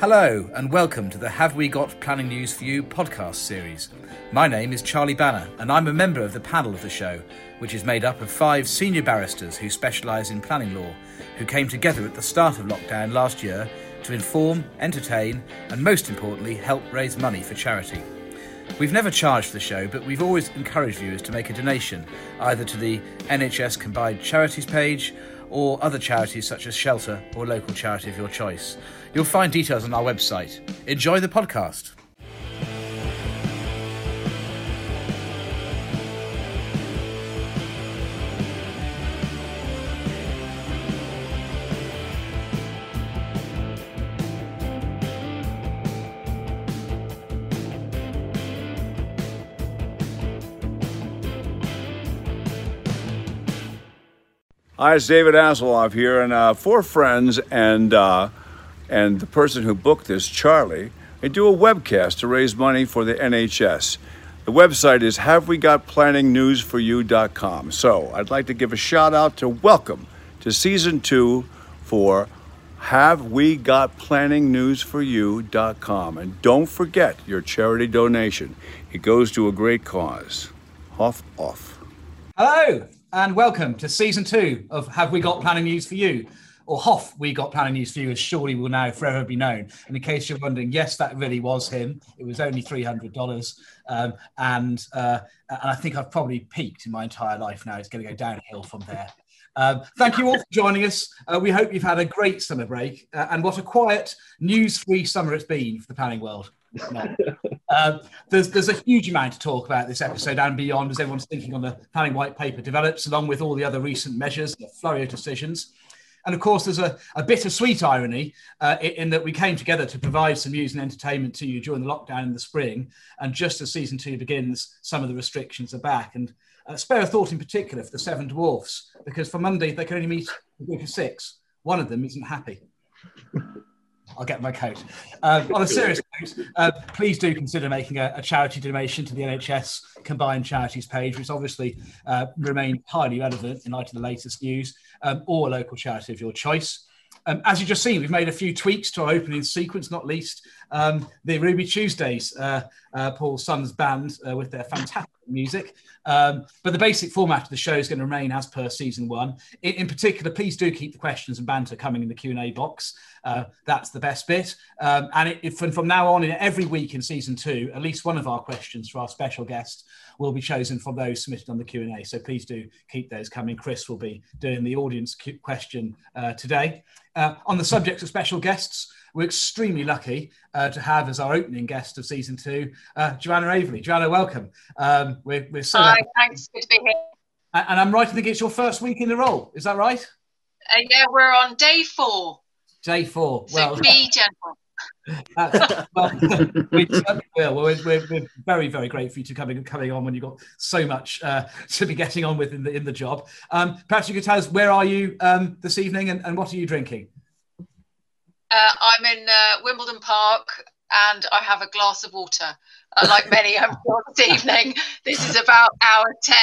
Hello, and welcome to the Have We Got Planning News for You podcast series. My name is Charlie Banner, and I'm a member of the panel of the show, which is made up of five senior barristers who specialise in planning law, who came together at the start of lockdown last year to inform, entertain, and most importantly, help raise money for charity. We've never charged the show, but we've always encouraged viewers to make a donation, either to the NHS Combined Charities page or other charities such as Shelter or local charity of your choice. You'll find details on our website. Enjoy the podcast. Hi, it's David Hasselhoff here, and uh, four friends and uh, and the person who booked this, Charlie, they do a webcast to raise money for the NHS. The website is HaveWeGotPlanningNewsForYou.com. So I'd like to give a shout out to welcome to season two for HaveWeGotPlanningNewsForYou.com. And don't forget your charity donation. It goes to a great cause. Off, off. Hello, and welcome to season two of Have We Got Planning News for You? Or Hoff, we got planning news for you, as surely will now forever be known. And in case you're wondering, yes, that really was him. It was only $300. Um, and, uh, and I think I've probably peaked in my entire life now. It's going to go downhill from there. Um, thank you all for joining us. Uh, we hope you've had a great summer break uh, and what a quiet, news free summer it's been for the planning world. Uh, there's, there's a huge amount to talk about this episode and beyond as everyone's thinking on the planning white paper develops, along with all the other recent measures, the flurry of decisions. And of course, there's a, a bittersweet irony uh, in, in, that we came together to provide some news and entertainment to you during the lockdown in the spring. And just as season two begins, some of the restrictions are back. And uh, spare a thought in particular for the Seven Dwarfs, because for Monday, they can only meet a group of six. One of them isn't happy. I'll get my coat. Uh, on a serious note, uh, please do consider making a, a, charity donation to the NHS Combined Charities page, which obviously uh, remain highly relevant in light of the latest news, um, or a local charity of your choice. Um, as you've just seen, we've made a few tweaks to our opening sequence, not least um, the Ruby Tuesdays, uh, uh, Paul Sun's band uh, with their fantastic music. Um, but the basic format of the show is going to remain as per season one. In, in particular, please do keep the questions and banter coming in the Q&A box. Uh, that's the best bit. Um, and it, from, from now on, in every week in season two, at least one of our questions for our special guest will be chosen from those submitted on the Q&A. So please do keep those coming. Chris will be doing the audience question uh, today. Uh, on the subject of special guests, we're extremely lucky uh, to have as our opening guest of season two, uh, Joanna Averley. Joanna, welcome. Um, we're, we're so Hi, lucky. thanks. Good to be here. And I'm right to think it's your first week in the role. Is that right? Uh, yeah, we're on day four. Day four. So well, be gentle. Uh, well, We will. We're we're, we're, very, very grateful for you to coming coming on when you've got so much uh, to be getting on with in the in the job. Um, perhaps you could tell us where are you um, this evening and, and what are you drinking? Uh, I'm in uh, Wimbledon Park and I have a glass of water. Like many, I'm sure this evening. This is about hour 10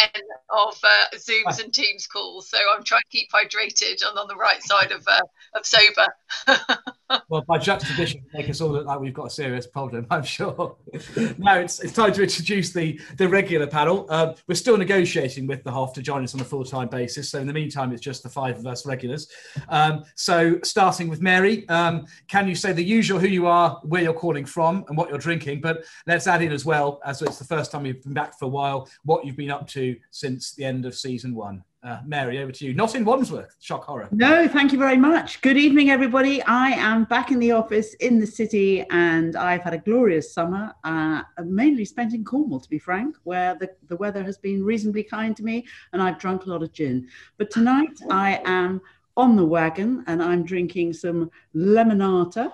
of uh, Zooms and Teams calls. So I'm trying to keep hydrated and on the right side of, uh, of sober. well, by juxtaposition, make us all look like we've got a serious problem, I'm sure. now it's, it's time to introduce the, the regular panel. Um, we're still negotiating with the Hoff to join us on a full time basis. So in the meantime, it's just the five of us regulars. Um, so starting with Mary, um, can you say the usual who you are, where you're calling from, and what you're drinking? But let's add in as well, as it's the first time you've been back for a while, what you've been up to since the end of season one. Uh, Mary, over to you. Not in Wandsworth. Shock horror. No, thank you very much. Good evening, everybody. I am back in the office in the city, and I've had a glorious summer, uh, mainly spent in Cornwall, to be frank, where the, the weather has been reasonably kind to me, and I've drunk a lot of gin. But tonight I am on the wagon, and I'm drinking some lemonata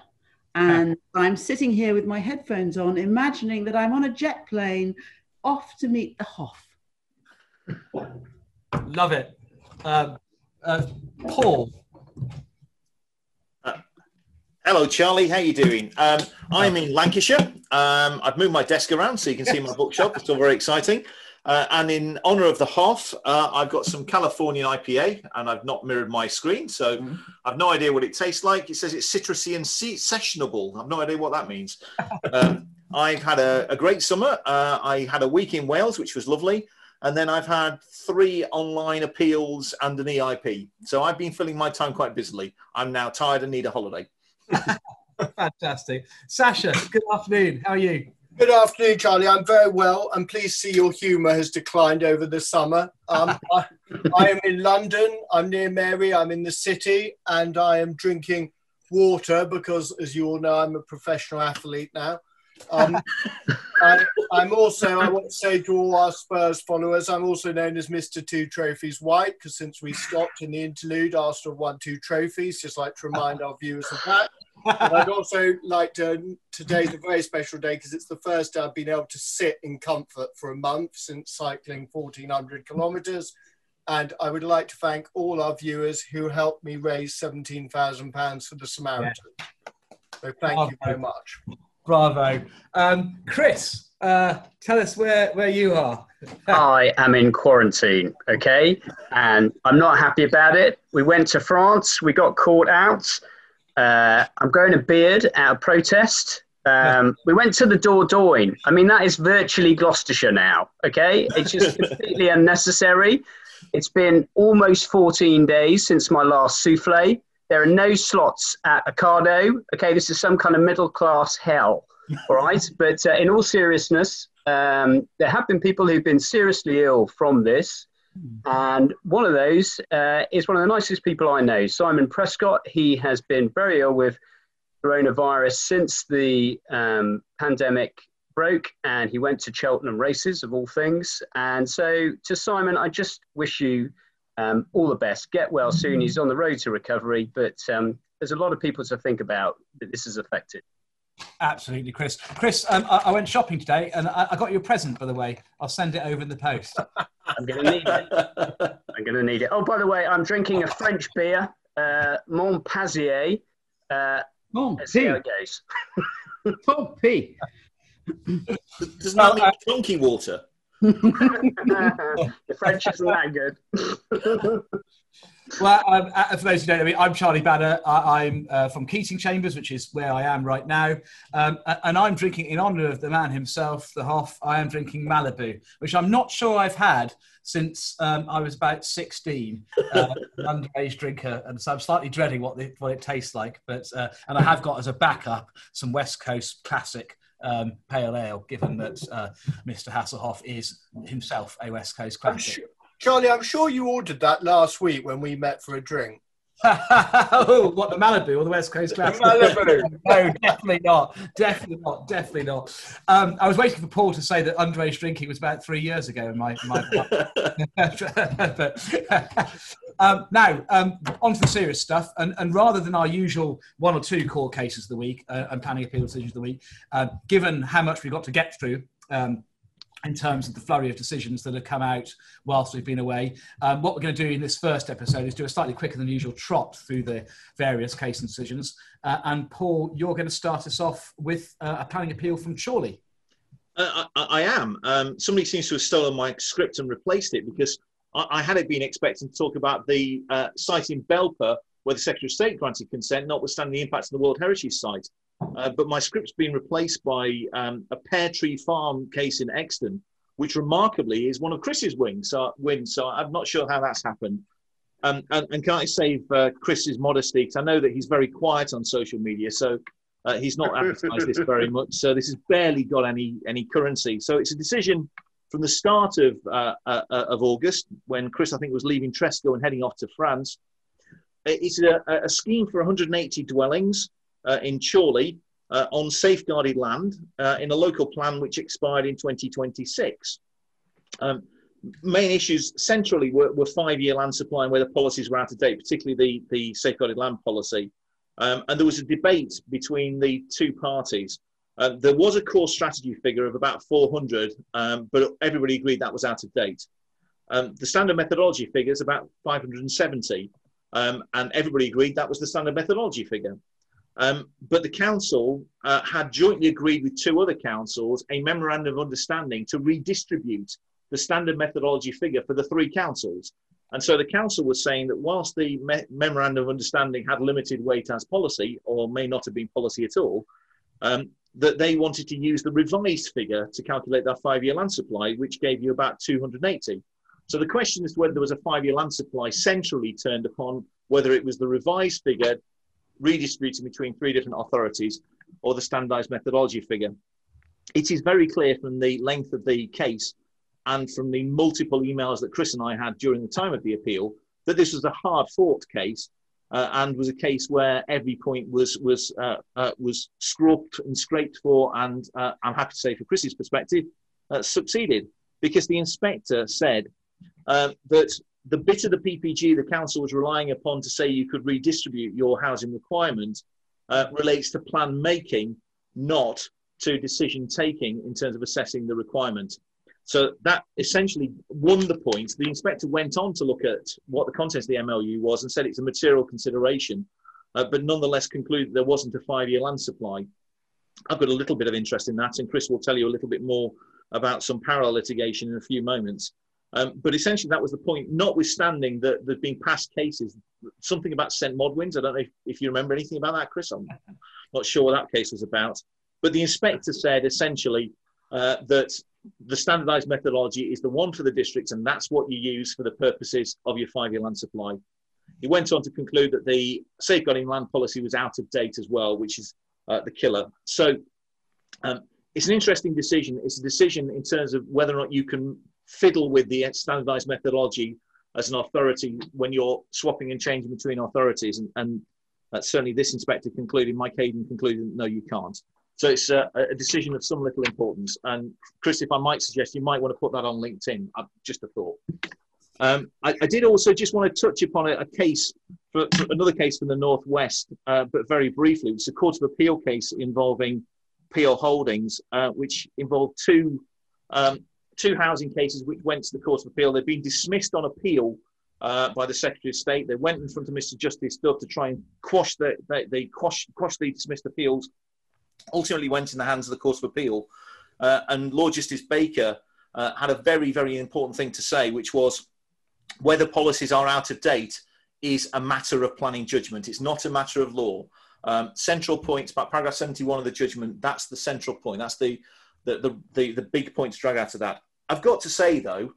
and I'm sitting here with my headphones on, imagining that I'm on a jet plane off to meet the Hoff. Love it. Um, uh, Paul. Uh, hello, Charlie. How you doing? Um, I'm in Lancashire. Um, I've moved my desk around so you can see my bookshop. It's all very exciting. Uh, and in honor of the Hoff, uh, I've got some Californian IPA and I've not mirrored my screen. So mm-hmm. I've no idea what it tastes like. It says it's citrusy and sessionable. I've no idea what that means. um, I've had a, a great summer. Uh, I had a week in Wales, which was lovely. And then I've had three online appeals and an EIP. So I've been filling my time quite busily. I'm now tired and need a holiday. Fantastic. Sasha, good afternoon. How are you? Good afternoon, Charlie. I'm very well. I'm pleased to see your humour has declined over the summer. Um, I, I, am in London. I'm near Mary. I'm in the city, and I am drinking water because, as you all know, I'm a professional athlete now. Um, I, am also, I want to say to all our Spurs followers, I'm also known as Mr. Two Trophies White because since we stopped in the interlude, Arsenal won two trophies. Just like to remind our viewers of that. And I'd also like to, today's a very special day because it's the first day I've been able to sit in comfort for a month since cycling 1400 kilometres. And I would like to thank all our viewers who helped me raise £17,000 for the Samaritan. Yeah. So thank you very much. Bravo. Um, Chris, uh, tell us where, where you are. I am in quarantine, okay? And I'm not happy about it. We went to France, we got caught out. Uh, I'm growing a beard out of protest. Um, we went to the Dordogne. I mean, that is virtually Gloucestershire now, okay? It's just completely unnecessary. It's been almost 14 days since my last souffle. There are no slots at Ocado. Okay, this is some kind of middle class hell. All right, but uh, in all seriousness, um, there have been people who've been seriously ill from this, and one of those uh, is one of the nicest people I know, Simon Prescott. He has been very ill with coronavirus since the um, pandemic broke, and he went to Cheltenham races of all things. And so, to Simon, I just wish you um, all the best. Get well soon. He's on the road to recovery, but um, there's a lot of people to think about that this has affected. Absolutely, Chris. Chris, um, I, I, went shopping today and I, I, got you a present, by the way. I'll send it over in the post. I'm going to need it. I'm going to need it. Oh, by the way, I'm drinking a French beer, uh, Montpazier. Uh, Montpazier. how it goes. Montpazier. Does not mean donkey water. the French isn't that good. Well, um, uh, for those who don't know me, I'm Charlie Banner. I, am uh, from Keating Chambers, which is where I am right now. Um, and I'm drinking, in honour of the man himself, the Hoff, I am drinking Malibu, which I'm not sure I've had since um, I was about 16, uh, an underage drinker. And so I'm slightly dreading what, the, what it tastes like. But uh, And I have got as a backup some West Coast classic um, pale ale, given that uh, Mr. Hasselhoff is himself a West Coast classic. Sure, Charlie, I'm sure you ordered that last week when we met for a drink. oh, what the Malibu or the West Coast Classic? Malibu. no, definitely not. Definitely not. Definitely not. Um, I was waiting for Paul to say that underage drinking was about three years ago in my. my but, um, now, um, on to the serious stuff. And, and rather than our usual one or two court cases of the week uh, and planning appeal decisions of the week, uh, given how much we've got to get through, um, in terms of the flurry of decisions that have come out whilst we've been away. Um, what we're going to do in this first episode is do a slightly quicker than usual trot through the various case decisions. Uh, and Paul, you're going to start us off with uh, a planning appeal from Chorley. Uh, I, I, am. Um, somebody seems to have stolen my script and replaced it because I, I had it been expecting to talk about the uh, site in Belper where the Secretary of State granted consent, notwithstanding the impact on the World Heritage Site. Uh, but my script's been replaced by um, a pear tree farm case in Euxton, which remarkably is one of Chris's wings, so, wins. So I'm not sure how that's happened. Um, and, and, can I save uh, Chris's modesty? Because I know that he's very quiet on social media, so uh, he's not advertised this very much. So this has barely got any any currency. So it's a decision from the start of uh, uh, uh of August when Chris, I think, was leaving Tresco and heading off to France. It's a, a scheme for 180 dwellings in Chorley uh, on safeguarded land uh, in a local plan which expired in 2026. Um, main issues centrally were, were five-year land supply and where the policies were out of date, particularly the, the safeguarded land policy. Um, and there was a debate between the two parties. Uh, there was a core strategy figure of about 400, um, but everybody agreed that was out of date. Um, the standard methodology figure is about 570, um, and everybody agreed that was the standard methodology figure. Um, but the council uh, had jointly agreed with two other councils a memorandum of understanding to redistribute the standard methodology figure for the three councils. And so the council was saying that whilst the me- memorandum of understanding had limited weight as policy, or may not have been policy at all, um, that they wanted to use the revised figure to calculate that five-year land supply, which gave you about 280. So the question is whether there was a five-year land supply centrally turned upon, whether it was the revised figure redistributed between three different authorities, or the standardised methodology figure. It is very clear from the length of the case and from the multiple emails that Chris and I had during the time of the appeal that this was a hard fought case uh, and was a case where every point was was uh, uh, was scrubbed and scraped for, and uh, I'm happy to say, for Chris's perspective, uh, succeeded because the inspector said uh, that the bit of the PPG the council was relying upon to say you could redistribute your housing requirement relates to plan making, not to decision taking in terms of assessing the requirement. So that essentially won the point. The inspector went on to look at what the contents of the MOU was and said it's a material consideration, uh, but nonetheless concluded there wasn't a five-year land supply. I've got a little bit of interest in that, and Chris will tell you a little bit more about some parallel litigation in a few moments. Um, but essentially, that was the point, notwithstanding that there'd been past cases, something about St. Modwen's. I don't know if, if you remember anything about that, Chris. I'm not sure what that case was about. But the inspector said essentially uh, that the standardized methodology is the one for the districts, and that's what you use for the purposes of your five year land supply. He went on to conclude that the safeguarding land policy was out of date as well, which is uh, the killer. So um, it's an interesting decision. It's a decision in terms of whether or not you can fiddle with the standardized methodology as an authority when you're swapping and changing between authorities. And, and certainly this inspector concluded, Mike Hayden concluded, no, you can't. So it's a, a, decision of some little importance. And Chris, if I might suggest, you might want to put that on LinkedIn. Uh, just a thought. Um, I, I, did also just want to touch upon a, a case, for, for another case from the Northwest, uh, but very briefly. It's a Court of Appeal case involving Peel Holdings, uh, which involved two, um, two housing cases which went to the Court of Appeal. They've been dismissed on appeal uh, by the Secretary of State. They went in front of Mr. Justice Dove to try and quash the, they, they quash, quash the dismissed appeals ultimately went in the hands of the Court of Appeal. Uh, and Lord Justice Baker uh, had a very, very important thing to say, which was whether policies are out of date is a matter of planning judgment. It's not a matter of law. Um, central points, about paragraph 71 of the judgment, that's the central point. That's the, the, the, the, the big point to drag out of that. I've got to say, though,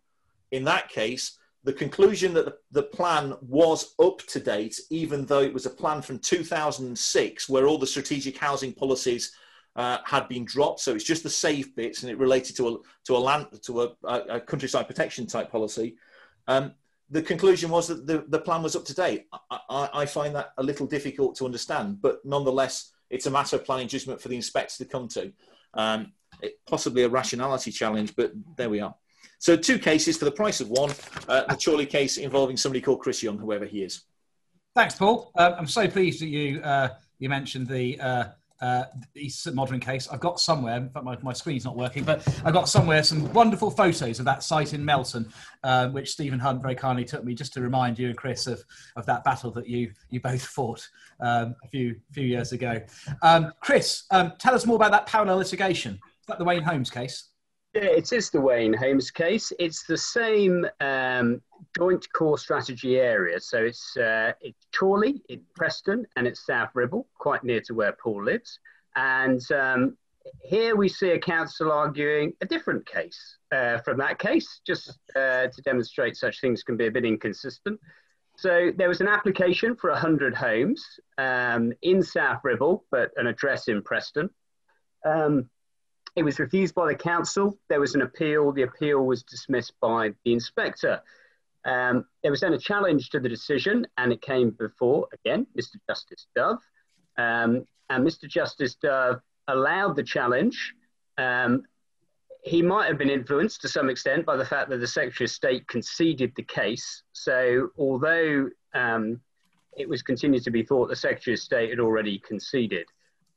in that case, the conclusion that the, the, plan was up to date, even though it was a plan from 2006, where all the strategic housing policies uh, had been dropped. So it's just the safe bits, and it related to a to a land to a, a countryside protection type policy. Um, the conclusion was that the, the plan was up to date. I, I, I, find that a little difficult to understand, but nonetheless, it's a matter of planning judgment for the inspector to come to. Um, possibly a rationality challenge, but there we are. So two cases for the price of one. Uh, the Chorley case involving somebody called Chris Young, whoever he is. Thanks, Paul. Uh, I'm so pleased that you uh, you mentioned the uh, uh, East Modwen case. I've got somewhere, in fact, my, my screen's not working, but I've got somewhere some wonderful photos of that site in Melton, uh, which Stephen Hunt very kindly took me just to remind you and Chris of, of that battle that you you both fought um, a few few years ago. Um, Chris, um, tell us more about that parallel litigation. That the Wainhomes case? Yeah, it is the Wainhomes case. It's the same um, joint core strategy area. So it's uh, it's Chorley, it's Preston, and it's South Ribble, quite near to where Paul lives. And um, here we see a council arguing a different case uh, from that case, just uh, to demonstrate such things can be a bit inconsistent. So there was an application for 100 homes um, in South Ribble, but an address in Preston. Um, it was refused by the council. There was an appeal. The appeal was dismissed by the inspector. Um, there was then a challenge to the decision, and it came before, again, Mr. Justice Dove. Um, and Mr. Justice Dove allowed the challenge. Um, he might have been influenced to some extent by the fact that the Secretary of State conceded the case. So, although um, it was continued to be thought the Secretary of State had already conceded,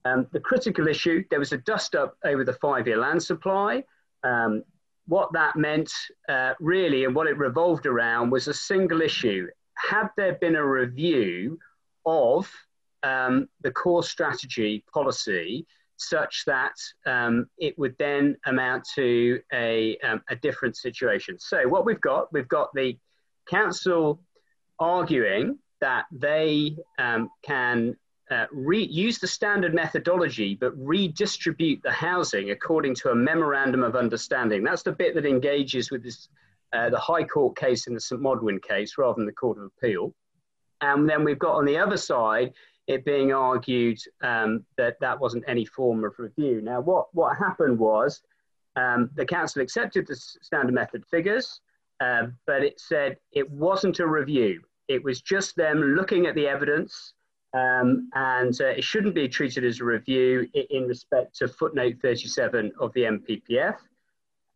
um, the critical issue, there was a dust up over the five year land supply. Um, what that meant uh, really and what it revolved around was a single issue. Had there been a review of um, the core strategy policy such that um, it would then amount to a, um, a different situation. So what we've got, we've got the council arguing that they um, can uh, re- use the standard methodology but redistribute the housing according to a memorandum of understanding. That's the bit that engages with this, uh, the High Court case in the St Modwen case rather than the Court of Appeal. And then we've got on the other side it being argued um, that that wasn't any form of review. Now, what, what happened was um, the council accepted the standard method figures, uh, but it said it wasn't a review. It was just them looking at the evidence, um, and uh, it shouldn't be treated as a review in respect to footnote 37 of the NPPF.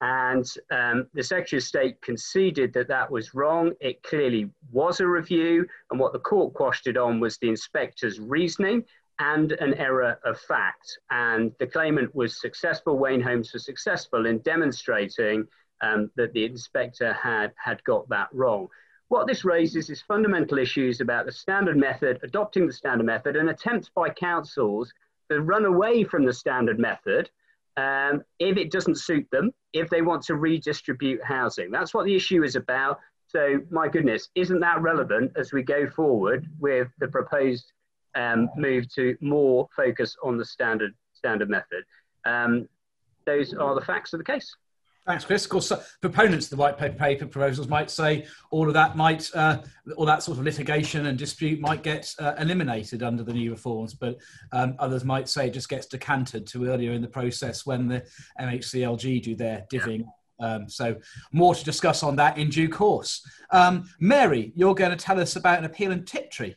And um, the Secretary of State conceded that that was wrong. It clearly was a review. And what the court quashed it on was the inspector's reasoning and an error of fact. And the claimant was successful, Wainhomes was successful in demonstrating um, that the inspector had, had got that wrong. What this raises is fundamental issues about the standard method, adopting the standard method, and attempts by councils to run away from the standard method um, if it doesn't suit them, if they want to redistribute housing. That's what the issue is about. So, my goodness, isn't that relevant as we go forward with the proposed um, move to more focus on the standard standard method? Um, those are the facts of the case. Thanks, Chris. Of course, proponents of the white paper, paper proposals might say all of that might, uh, all that sort of litigation and dispute might get uh, eliminated under the new reforms, but um, others might say it just gets decanted to earlier in the process when the MHCLG do their divvying. Um, so more to discuss on that in due course. Um, Mary, you're going to tell us about an appeal in Tiptree.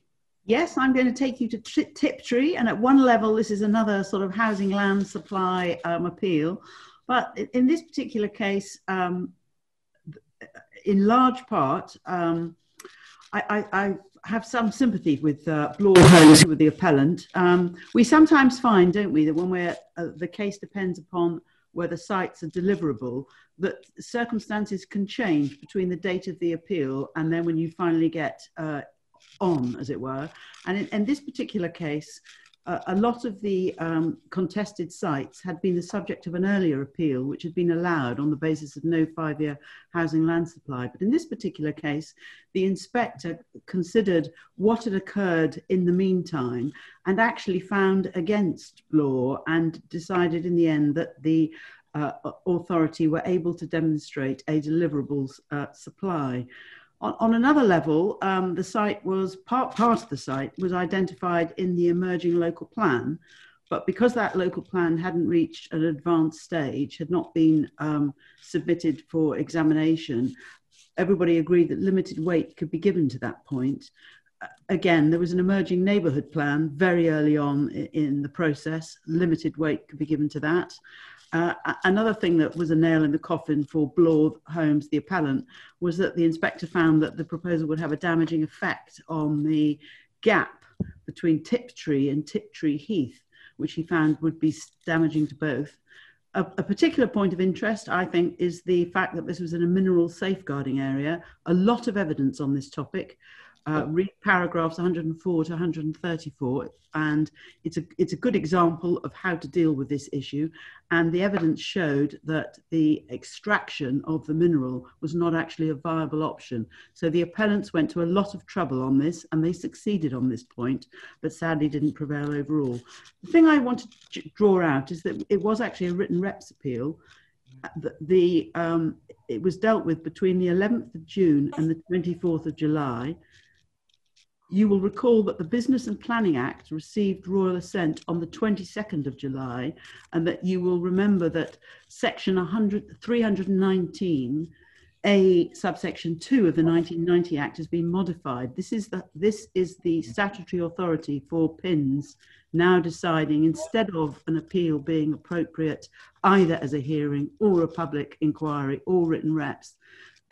Yes, I'm going to take you to Tiptree, and at one level, this is another sort of housing land supply um, appeal but in this particular case, um, in large part, um, I, I, I, have some sympathy with uh, with the appellant. Um, we sometimes find, don't we, that when we're, uh, the case depends upon whether sites are deliverable, that circumstances can change between the date of the appeal and then when you finally get uh, on, as it were. And in, in this particular case, a lot of the um, contested sites had been the subject of an earlier appeal, which had been allowed on the basis of no five year housing land supply. But in this particular case, the inspector considered what had occurred in the meantime and actually found against law and decided in the end that the uh, authority were able to demonstrate a deliverables uh, supply. On, on another level, um, the site was part, part of the site was identified in the emerging local plan, but because that local plan hadn't reached an advanced stage, had not been um, submitted for examination, everybody agreed that limited weight could be given to that point. Again, there was an emerging neighbourhood plan very early on in the process. Limited weight could be given to that. Uh, another thing that was a nail in the coffin for Bloor Homes, the appellant, was that the inspector found that the proposal would have a damaging effect on the gap between Tiptree and Tiptree Heath, which he found would be damaging to both. A, a, particular point of interest, I think, is the fact that this was in a mineral safeguarding area. A lot of evidence on this topic uh, read paragraphs 104 to 134, and it's a it's a good example of how to deal with this issue. And the evidence showed that the extraction of the mineral was not actually a viable option. So the appellants went to a lot of trouble on this, and they succeeded on this point, but sadly didn't prevail overall. The thing I want to draw out is that it was actually a written reps appeal. The, um, it was dealt with between the 11th of June and the 24th of July you will recall that the Business and Planning Act received royal assent on the 22nd of July, and that you will remember that Section 100, 319, A subsection 2 of the 1990 Act has been modified. This is the, this is the statutory authority for PINS now deciding instead of an appeal being appropriate either as a hearing or a public inquiry or written reps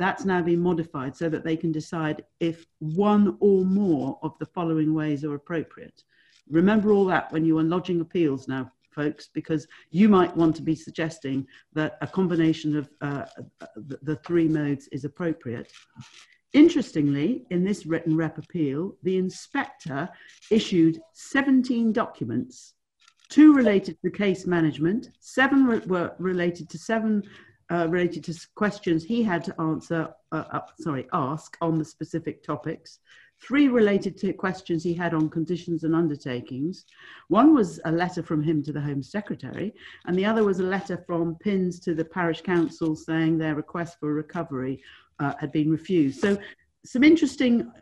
that's now been modified so that they can decide if one or more of the following ways are appropriate. Remember all that when you are lodging appeals now, folks, because you might want to be suggesting that a combination of uh, the, the three modes is appropriate. Interestingly, in this written rep appeal, the inspector issued 17 documents two related to case management, seven re- were related to seven uh, related to questions he had to answer, uh, uh, sorry, ask on the specific topics. Three related to questions he had on conditions and undertakings. One was a letter from him to the Home Secretary, and the other was a letter from PINS to the parish council saying their request for recovery uh, had been refused. So, some interesting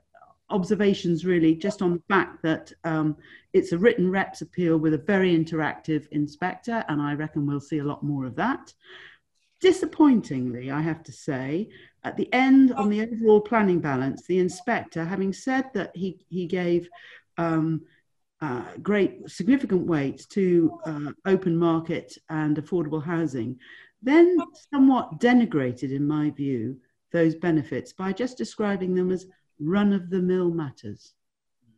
observations really just on the fact that um, it's a written reps appeal with a very interactive inspector, and I reckon we'll see a lot more of that. Disappointingly, I have to say, at the end on the overall planning balance, the inspector, having said that he, he gave um, uh, great significant weight to uh, open market and affordable housing, then somewhat denigrated, in my view, those benefits by just describing them as run of the mill matters.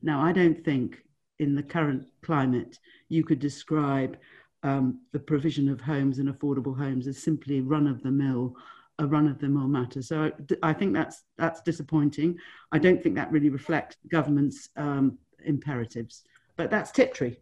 Now, I don't think in the current climate you could describe um, the provision of homes and affordable homes is simply run of the mill a run of the mill matter. So I think that's that's disappointing. I don't think that really reflects government's um, imperatives. But that's Tiptree.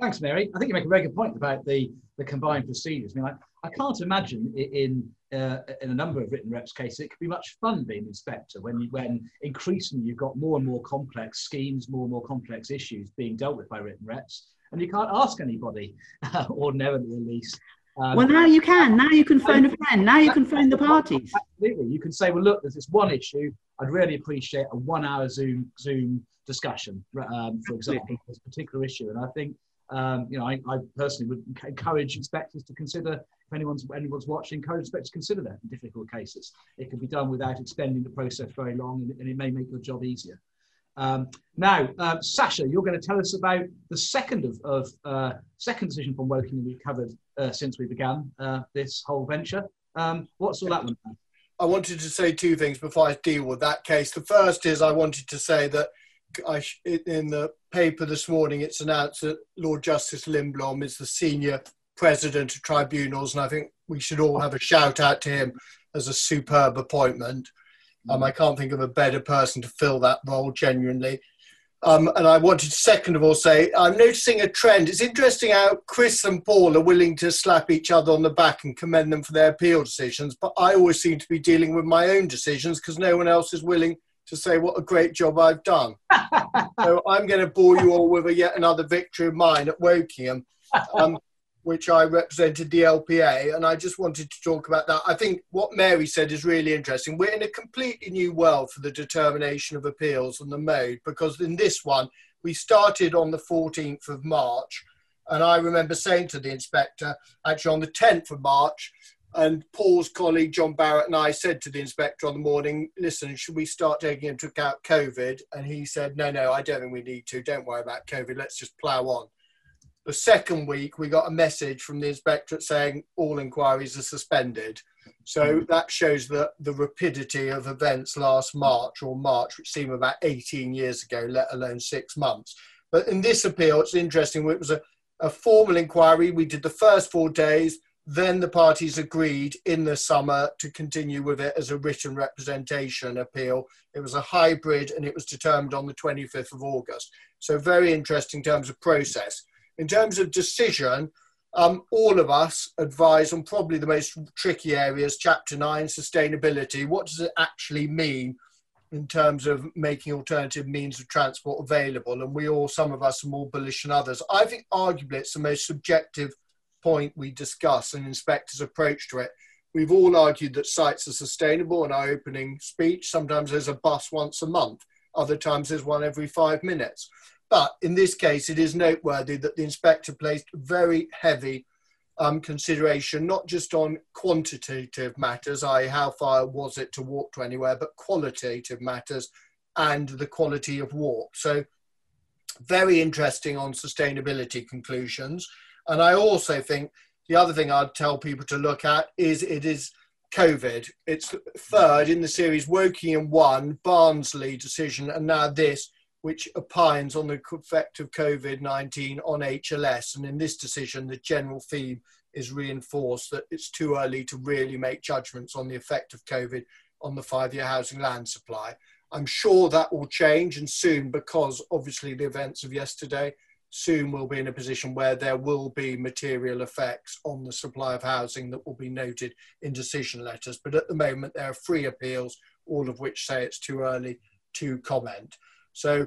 Thanks, Mary. I think you make a very good point about the, the combined procedures. I mean, I, I can't imagine in uh, in a number of written reps cases it could be much fun being inspector when you, when increasingly you've got more and more complex schemes, more and more complex issues being dealt with by written reps and you can't ask anybody, ordinarily at least. Um, well, now you can. Now you can phone a friend. Now you can phone the parties. Absolutely, you can say, "Well, look, there's this one issue. I'd really appreciate a one-hour Zoom Zoom discussion, um, for example, this particular issue." And I think, um, you know, I, I, personally would encourage inspectors to consider, if anyone's anyone's watching, encourage inspectors to consider that in difficult cases. It can be done without extending the process very long, and, and it may make your job easier. Um, now, uh, Sasha, you're going to tell us about the second of, of uh, second decision from Woking we've covered uh, since we began uh, this whole venture. Um, what's all that one? I wanted to say two things before I deal with that case. The first is I wanted to say that I, in the paper this morning, it's announced that Lord Justice Lindblom is the senior president of tribunals, and I think we should all have a shout out to him as a superb appointment. Um, I can't think of a better person to fill that role genuinely. Um, and I wanted to, second of all, say I'm noticing a trend. It's interesting how Chris and Paul are willing to slap each other on the back and commend them for their appeal decisions, but I always seem to be dealing with my own decisions because no one else is willing to say what a great job I've done. so I'm going to bore you all with a yet another victory of mine at Wokingham. Um, which I represented the LPA, and I just wanted to talk about that. I think what Mary said is really interesting. We're in a completely new world for the determination of appeals and the mode, because in this one, we started on the 14th of March, and I remember saying to the inspector, actually on the 10th of March, and Paul's colleague John Barrett and I said to the inspector on the morning, listen, should we start taking into account COVID? And he said, no, no, I don't think we need to. Don't worry about COVID. Let's just plough on. The second week, we got a message from the inspectorate saying all inquiries are suspended. So hmm. that shows the, the rapidity of events last March or March, which seem about 18 years ago, let alone six months. But in this appeal, it's interesting. It was a, a formal inquiry. We did the first four days. Then the parties agreed in the summer to continue with it as a written representation appeal. It was a hybrid and it was determined on the 25th of August. So, very interesting in terms of process. In terms of decision, um, all of us advise on probably the most tricky areas, Chapter 9, sustainability. What does it actually mean in terms of making alternative means of transport available? And we all, some of us are more bullish than others. I think arguably it's the most subjective point we discuss and inspectors' approach to it. We've all argued that sites are sustainable in our opening speech. Sometimes there's a bus once a month, other times there's one every five minutes. But in this case, it is noteworthy that the inspector placed very heavy um, consideration, not just on quantitative matters, i.e., how far was it to walk to anywhere, but qualitative matters and the quality of walk. So, very interesting on sustainability conclusions. And I also think the other thing I'd tell people to look at is it is COVID. It's third in the series, Woking in one, Barnsley decision, and now this which opines on the effect of COVID 19 on HLS. And in this decision, the general theme is reinforced that it's too early to really make judgments on the effect of COVID on the five year housing land supply. I'm sure that will change and soon because obviously the events of yesterday soon we'll be in a position where there will be material effects on the supply of housing that will be noted in decision letters. But at the moment, there are three appeals, all of which say it's too early to comment. So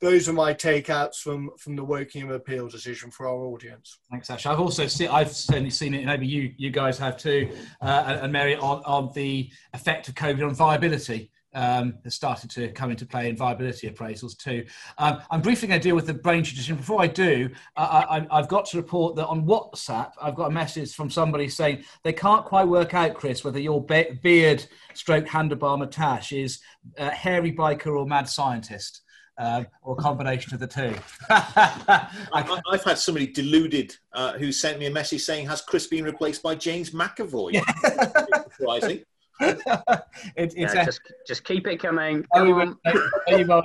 those are my takeouts from from the Wokingham appeal decision for our audience. Thanks, Ash. I've also seen, I've certainly seen it, and maybe you you guys have too, uh, and, and Mary on, on the effect of COVID on viability. Um, has started to come into play in viability appraisals too. Um, I'm briefly going to deal with the Braintree decision. Before I do, I, have got to report that on WhatsApp, I've got a message from somebody saying they can't quite work out, Chris, whether your be- beard stroke handlebar moustache is uh, hairy biker or mad scientist um, or a combination of the two. I, have had somebody deluded uh, who sent me a message saying, "Has Chris been replaced by James McAvoy?" Yeah. Surprising. It, yeah, just, just keep it coming. Oh, we, we. We will.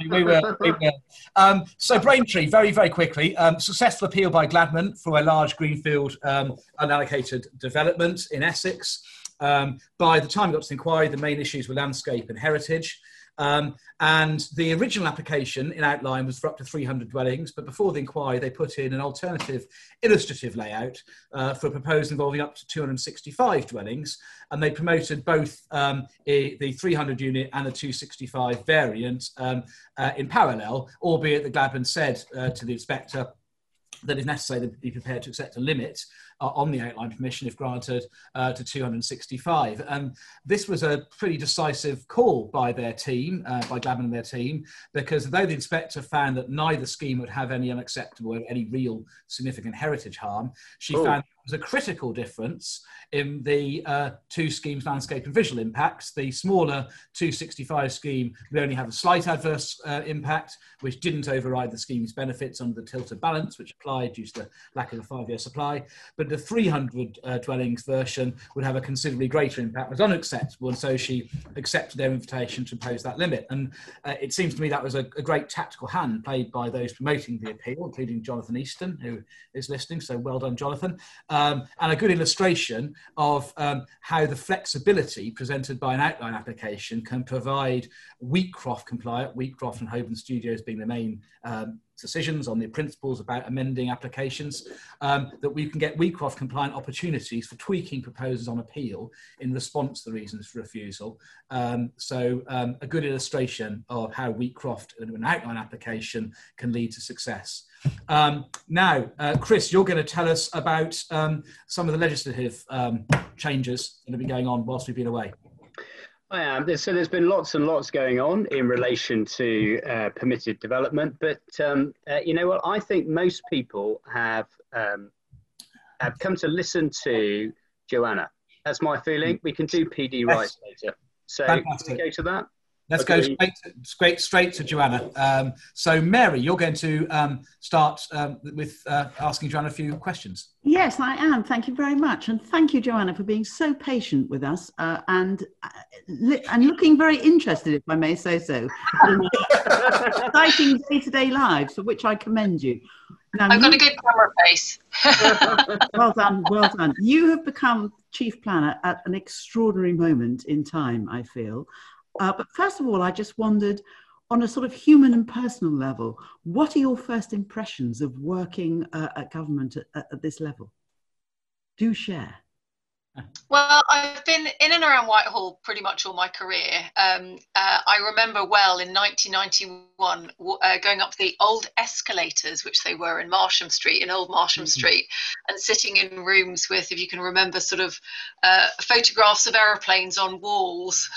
We will. Um, so Braintree, very very quickly, um, successful appeal by Gladman for a large greenfield um, unallocated development in Essex. Um, by the time we got to the inquiry, the main issues were landscape and heritage. Um, and the original application in outline was for up to 300 dwellings, but before the inquiry, they put in an alternative illustrative layout uh, for a proposal involving up to 265 dwellings. And they promoted both um, a, the 300 unit and the 265 variant um, uh, in parallel, albeit the Gladman said uh, to the inspector that if necessary, they'd be prepared to accept a limit on the outline permission if granted uh, to 265. And this was a pretty decisive call by their team, uh, by Gladman and their team, because though the inspector found that neither scheme would have any unacceptable, any real significant heritage harm, she found there was a critical difference in the uh, two schemes, landscape and visual impacts. The smaller 265 scheme would only have a slight adverse uh, impact, which didn't override the scheme's benefits under the tilted balance, which applied due to the lack of a five-year supply. But the 300 uh, dwellings version would have a considerably greater impact, was unacceptable, and so she accepted their invitation to impose that limit. And uh, it seems to me that was a, a great tactical hand played by those promoting the appeal, including Jonathan Easton, who is listening. So well done, Jonathan um, and a good illustration of um, how the flexibility presented by an outline application can provide Wheatcroft compliant, Wheatcroft and Holborn Studios being the main um, decisions on the principles about amending applications, um, that we can get Wheatcroft compliant opportunities for tweaking proposals on appeal in response to the reasons for refusal. Um, so um, a good illustration of how Wheatcroft and an outline application can lead to success. Um, now, uh, Chris, you're going to tell us about um, some of the legislative um, changes that have been going on whilst we've been away. I am. So there's been lots and lots going on in relation to uh, permitted development, but um, uh, you know what? I think most people have um, have come to listen to Joanna. That's my feeling. We can do PD yes. rights later. So go to that. Let's go straight to, straight, straight to Joanna. Um, so, Mary, you're going to um, start um, with uh, asking Joanna a few questions. Yes, I am. Thank you very much, and thank you, Joanna, for being so patient with us uh, and uh, and looking very interested, if I may say so, exciting day-to-day lives, for which I commend you. Now, I've got you, a good camera face. well done, well done. You have become chief planner at an extraordinary moment in time, I feel. Uh, but first of all, I just wondered, on a sort of human and personal level, what are your first impressions of working uh, at government at, at this level? Do share. Well, I've been in and around Whitehall pretty much all my career. Um, uh, I remember well in 1991 uh, going up the old escalators, which they were in Marsham Street, in Old Marsham mm-hmm. Street, and sitting in rooms with, if you can remember, sort of uh, photographs of aeroplanes on walls.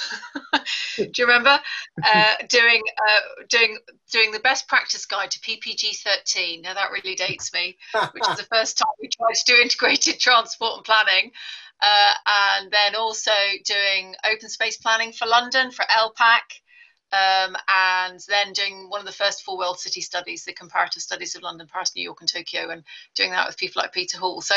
Do you remember uh, doing uh, doing doing the best practice guide to PPG 13? Now that really dates me, which was the first time we tried to do integrated transport and planning. Uh, and then also doing open space planning for London for LPAC. Um, and then doing one of the first four world city studies, the comparative studies of London, Paris, New York, and Tokyo, and doing that with people like Peter Hall. So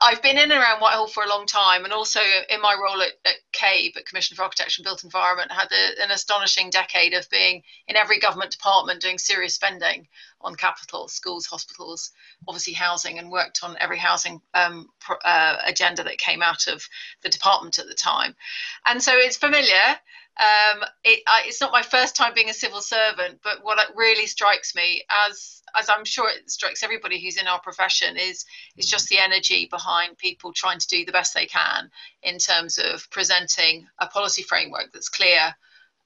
I've been in and around Whitehall for a long time, and also in my role at, at CABE, at Commission for Architecture and Built Environment, had a, an astonishing decade of being in every government department doing serious spending on capital, schools, hospitals, obviously housing, and worked on every housing um, uh, agenda that came out of the department at the time. And so it's familiar um, it, I, it's not my first time being a civil servant, but what really strikes me, as as I'm sure it strikes everybody who's in our profession, is is just the energy behind people trying to do the best they can in terms of presenting a policy framework that's clear.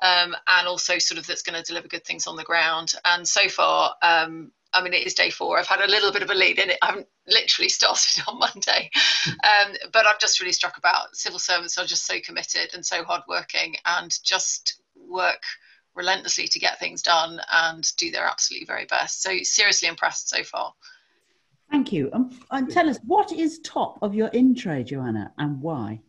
Um, and also sort of that's going to deliver good things on the ground. And so far, um, I mean, it is day four. I've had a little bit of a lead in it. I haven't literally started on Monday, um, but I'm just really struck about civil servants are just so committed and so hardworking and just work relentlessly to get things done and do their absolutely very best. So seriously impressed so far. Thank you. Um, and tell us, what is top of your in tray, Joanna, and why?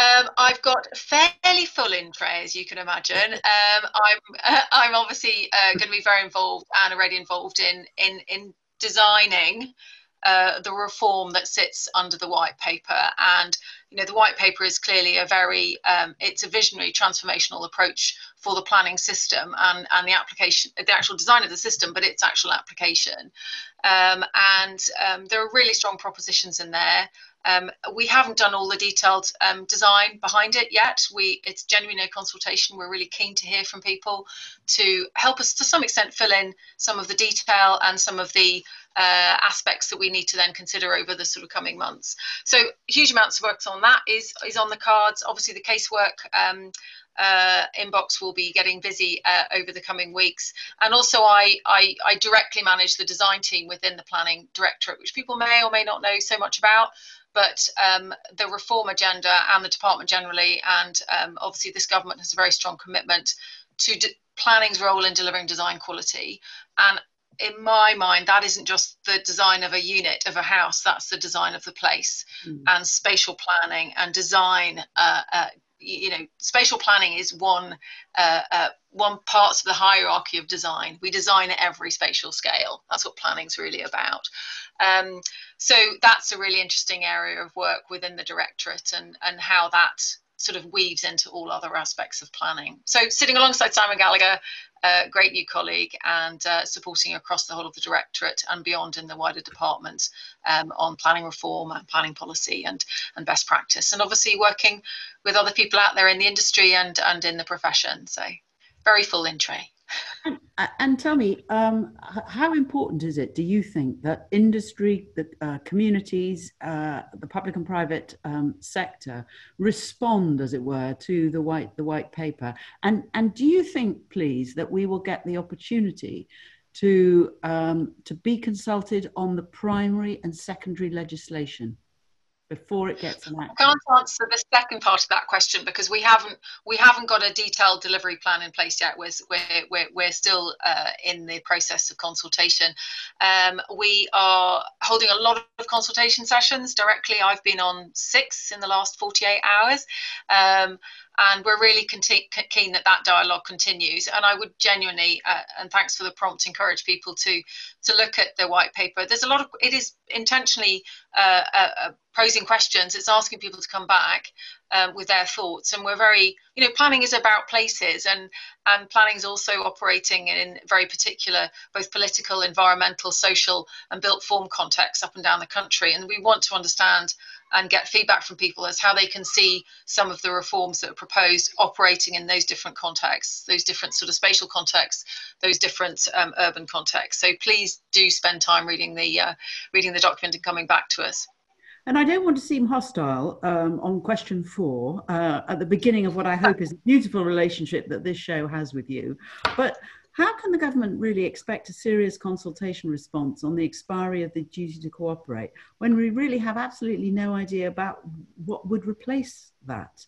Um, I've got fairly full in tray, as you can imagine. Um, I'm uh, I'm obviously uh, going to be very involved and already involved in in in designing uh, the reform that sits under the white paper. And you know, the white paper is clearly a very um, it's a visionary, transformational approach for the planning system and and the application, the actual design of the system, but its actual application. Um, and um, there are really strong propositions in there. Um, we haven't done all the detailed um, design behind it yet. We it's genuinely a consultation. We're really keen to hear from people to help us to some extent fill in some of the detail and some of the uh, aspects that we need to then consider over the sort of coming months. So huge amounts of work on that is is on the cards. Obviously the casework. Um, uh, inbox will be getting busy uh, over the coming weeks. And also, I, I, I, directly manage the design team within the planning directorate, which people may or may not know so much about but um, the reform agenda and the department generally, and um, obviously this government has a very strong commitment to de- planning's role in delivering design quality. And in my mind, that isn't just the design of a unit of a house, that's the design of the place mm. and spatial planning and design. Uh, uh, you know, spatial planning is one uh, uh, one part of the hierarchy of design. We design at every spatial scale. That's what planning's really about. Um, so that's a really interesting area of work within the directorate and and how that sort of weaves into all other aspects of planning. So sitting alongside Simon Gallagher, a great new colleague, and uh, supporting across the whole of the directorate and beyond in the wider department um, on planning reform and planning policy and, and best practice. And obviously working with other people out there in the industry and, and in the profession. So very full in tray. And, and tell me, um, how important is it, do you think, that industry, the uh, communities, uh, the public and private um, sector respond, as it were, to the white the white paper? And and do you think, please, that we will get the opportunity to um, to be consulted on the primary and secondary legislation? Before it gets enacted? I can't answer the second part of that question because we haven't we haven't got a detailed delivery plan in place yet. We're we're we're, we're still uh, in the process of consultation. Um, we are holding a lot of consultation sessions directly. I've been on six in the last 48 hours. Um, and we're really keen that that dialogue continues. And I would genuinely, uh, and thanks for the prompt, encourage people to to look at the white paper. There's a lot of it is intentionally uh, uh, uh posing questions. It's asking people to come back um, with their thoughts, and we're very, you know, planning is about places, and and planning is also operating in very particular both political, environmental, social, and built form contexts up and down the country. And we want to understand and get feedback from people as how they can see some of the reforms that are proposed operating in those different contexts, those different sort of spatial contexts, those different um, urban contexts. So please do spend time reading the uh, reading the document and coming back to us. And I don't want to seem hostile um, on question four uh, at the beginning of what I hope is a beautiful relationship that this show has with you. But how can the government really expect a serious consultation response on the expiry of the duty to cooperate when we really have absolutely no idea about what would replace that?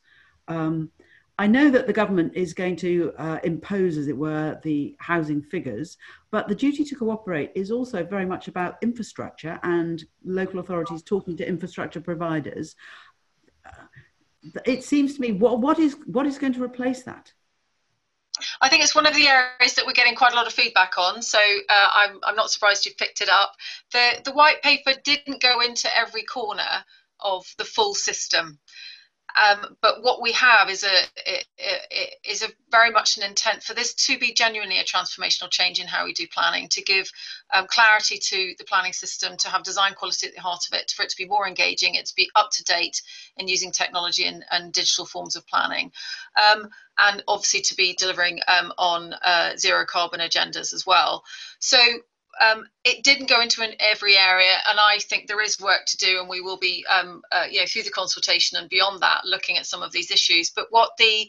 Um, I know that the government is going to uh, impose, as it were, the housing figures, but the duty to cooperate is also very much about infrastructure and local authorities talking to infrastructure providers. Uh, it seems to me, what, what, is, what is going to replace that? I think it's one of the areas that we're getting quite a lot of feedback on. So uh, I'm, I'm not surprised you've picked it up. The, the white paper didn't go into every corner of the full system. Um, but what we have is a is a very much an intent for this to be genuinely a transformational change in how we do planning, to give um, clarity to the planning system, to have design quality at the heart of it, for it to be more engaging, it to be up to date in using technology and, and digital forms of planning, um, and obviously to be delivering um, on uh, zero carbon agendas as well. So um, it didn't go into an, every area, and I think there is work to do, and we will be, um, uh, you know, through the consultation and beyond that, looking at some of these issues. But what the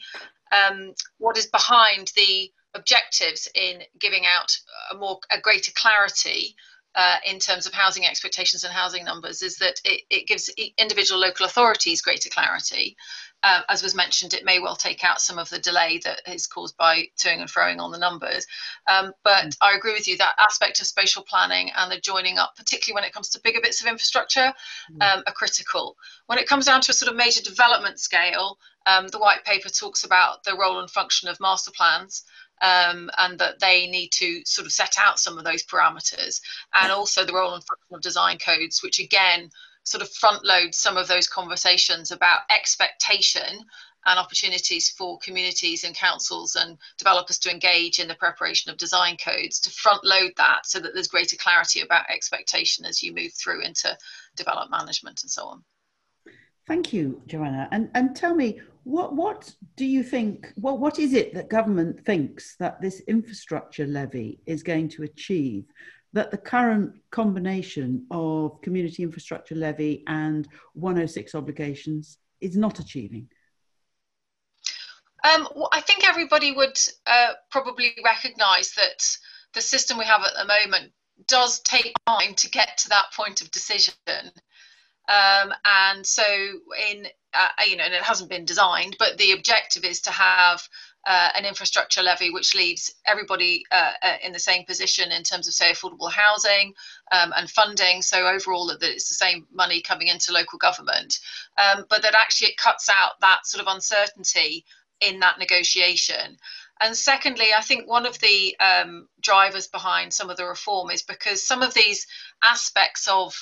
um, what is behind the objectives in giving out a more a greater clarity uh, in terms of housing expectations and housing numbers is that it, it gives individual local authorities greater clarity uh, as was mentioned, it may well take out some of the delay that is caused by toing and froing on the numbers. Um, but mm. I agree with you that aspect of spatial planning and the joining up, particularly when it comes to bigger bits of infrastructure, mm. um, are critical. When it comes down to a sort of major development scale, um, the white paper talks about the role and function of master plans. Um, and that they need to sort of set out some of those parameters, and also the role and function of design codes, which again sort of front load some of those conversations about expectation and opportunities for communities and councils and developers to engage in the preparation of design codes to front load that so that there's greater clarity about expectation as you move through into development management and so on. Thank you, Joanna. And and tell me, what what do you think? What what is it that government thinks that this infrastructure levy is going to achieve? that the current combination of community infrastructure levy and 106 obligations is not achieving? Um, well, I think everybody would uh, probably recognise that the system we have at the moment does take time to get to that point of decision. Um, and so, in uh, you know, and it hasn't been designed, but the objective is to have uh, an infrastructure levy which leaves everybody uh, uh, in the same position in terms of, say, affordable housing um, and funding. So overall, that it's the same money coming into local government, um, but that actually it cuts out that sort of uncertainty in that negotiation. And secondly, I think one of the um, drivers behind some of the reform is because some of these aspects of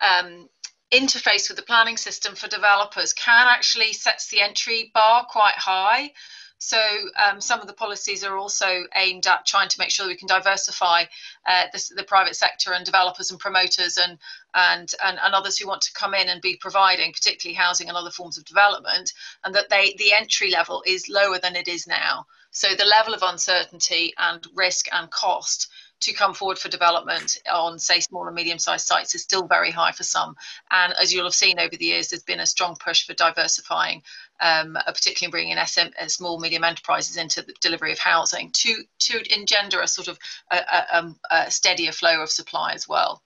um, interface with the planning system for developers can actually sets the entry bar quite high. So um, some of the policies are also aimed at trying to make sure we can diversify uh, the, the, private sector and developers and promoters and, and, and, and others who want to come in and be providing, particularly housing and other forms of development, and that they the entry level is lower than it is now. So the level of uncertainty and risk and cost to come forward for development on, say, small and medium sized sites is still very high for some. And as you'll have seen over the years, there's been a strong push for diversifying, um, uh, particularly bringing SM, uh, small, medium enterprises into the delivery of housing to, to engender a sort of a, a, um, a steadier flow of supply as well.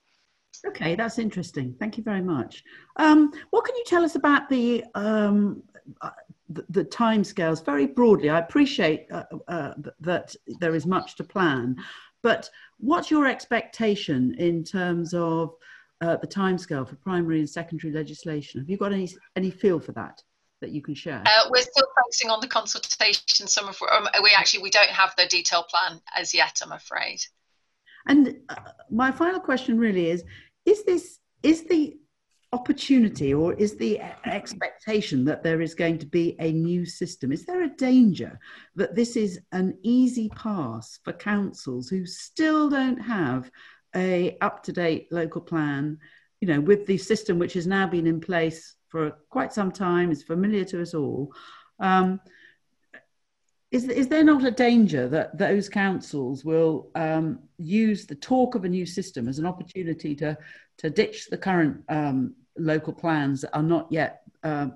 Okay, that's interesting. Thank you very much. Um, what can you tell us about the um, uh, the, the timescales very broadly? I appreciate uh, uh, that there is much to plan, but what's your expectation in terms of uh, the timescale for primary and secondary legislation? Have you got any any feel for that that you can share? Uh, we're still focusing on the consultation. Some of um, we actually we don't have the detailed plan as yet. I'm afraid. And uh, my final question really is: Is this is the opportunity or is the expectation that there is going to be a new system? Is there a danger that this is an easy pass for councils who still don't have a up-to-date local plan? You know with the system which has now been in place for quite some time is familiar to us all um, is, is there not a danger that those councils will um, use the talk of a new system as an opportunity to, to ditch the current um, local plans that are not yet uh,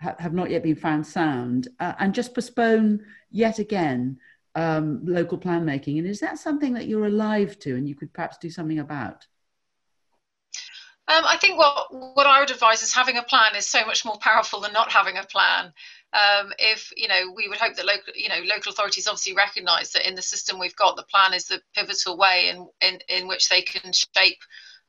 ha- have not yet been found sound uh, and just postpone yet again um, local plan making? And is that something that you're alive to and you could perhaps do something about? Um, I think what what I would advise is having a plan is so much more powerful than not having a plan um, if you know we would hope that local you know local authorities obviously recognise that in the system we've got the plan is the pivotal way in, in in which they can shape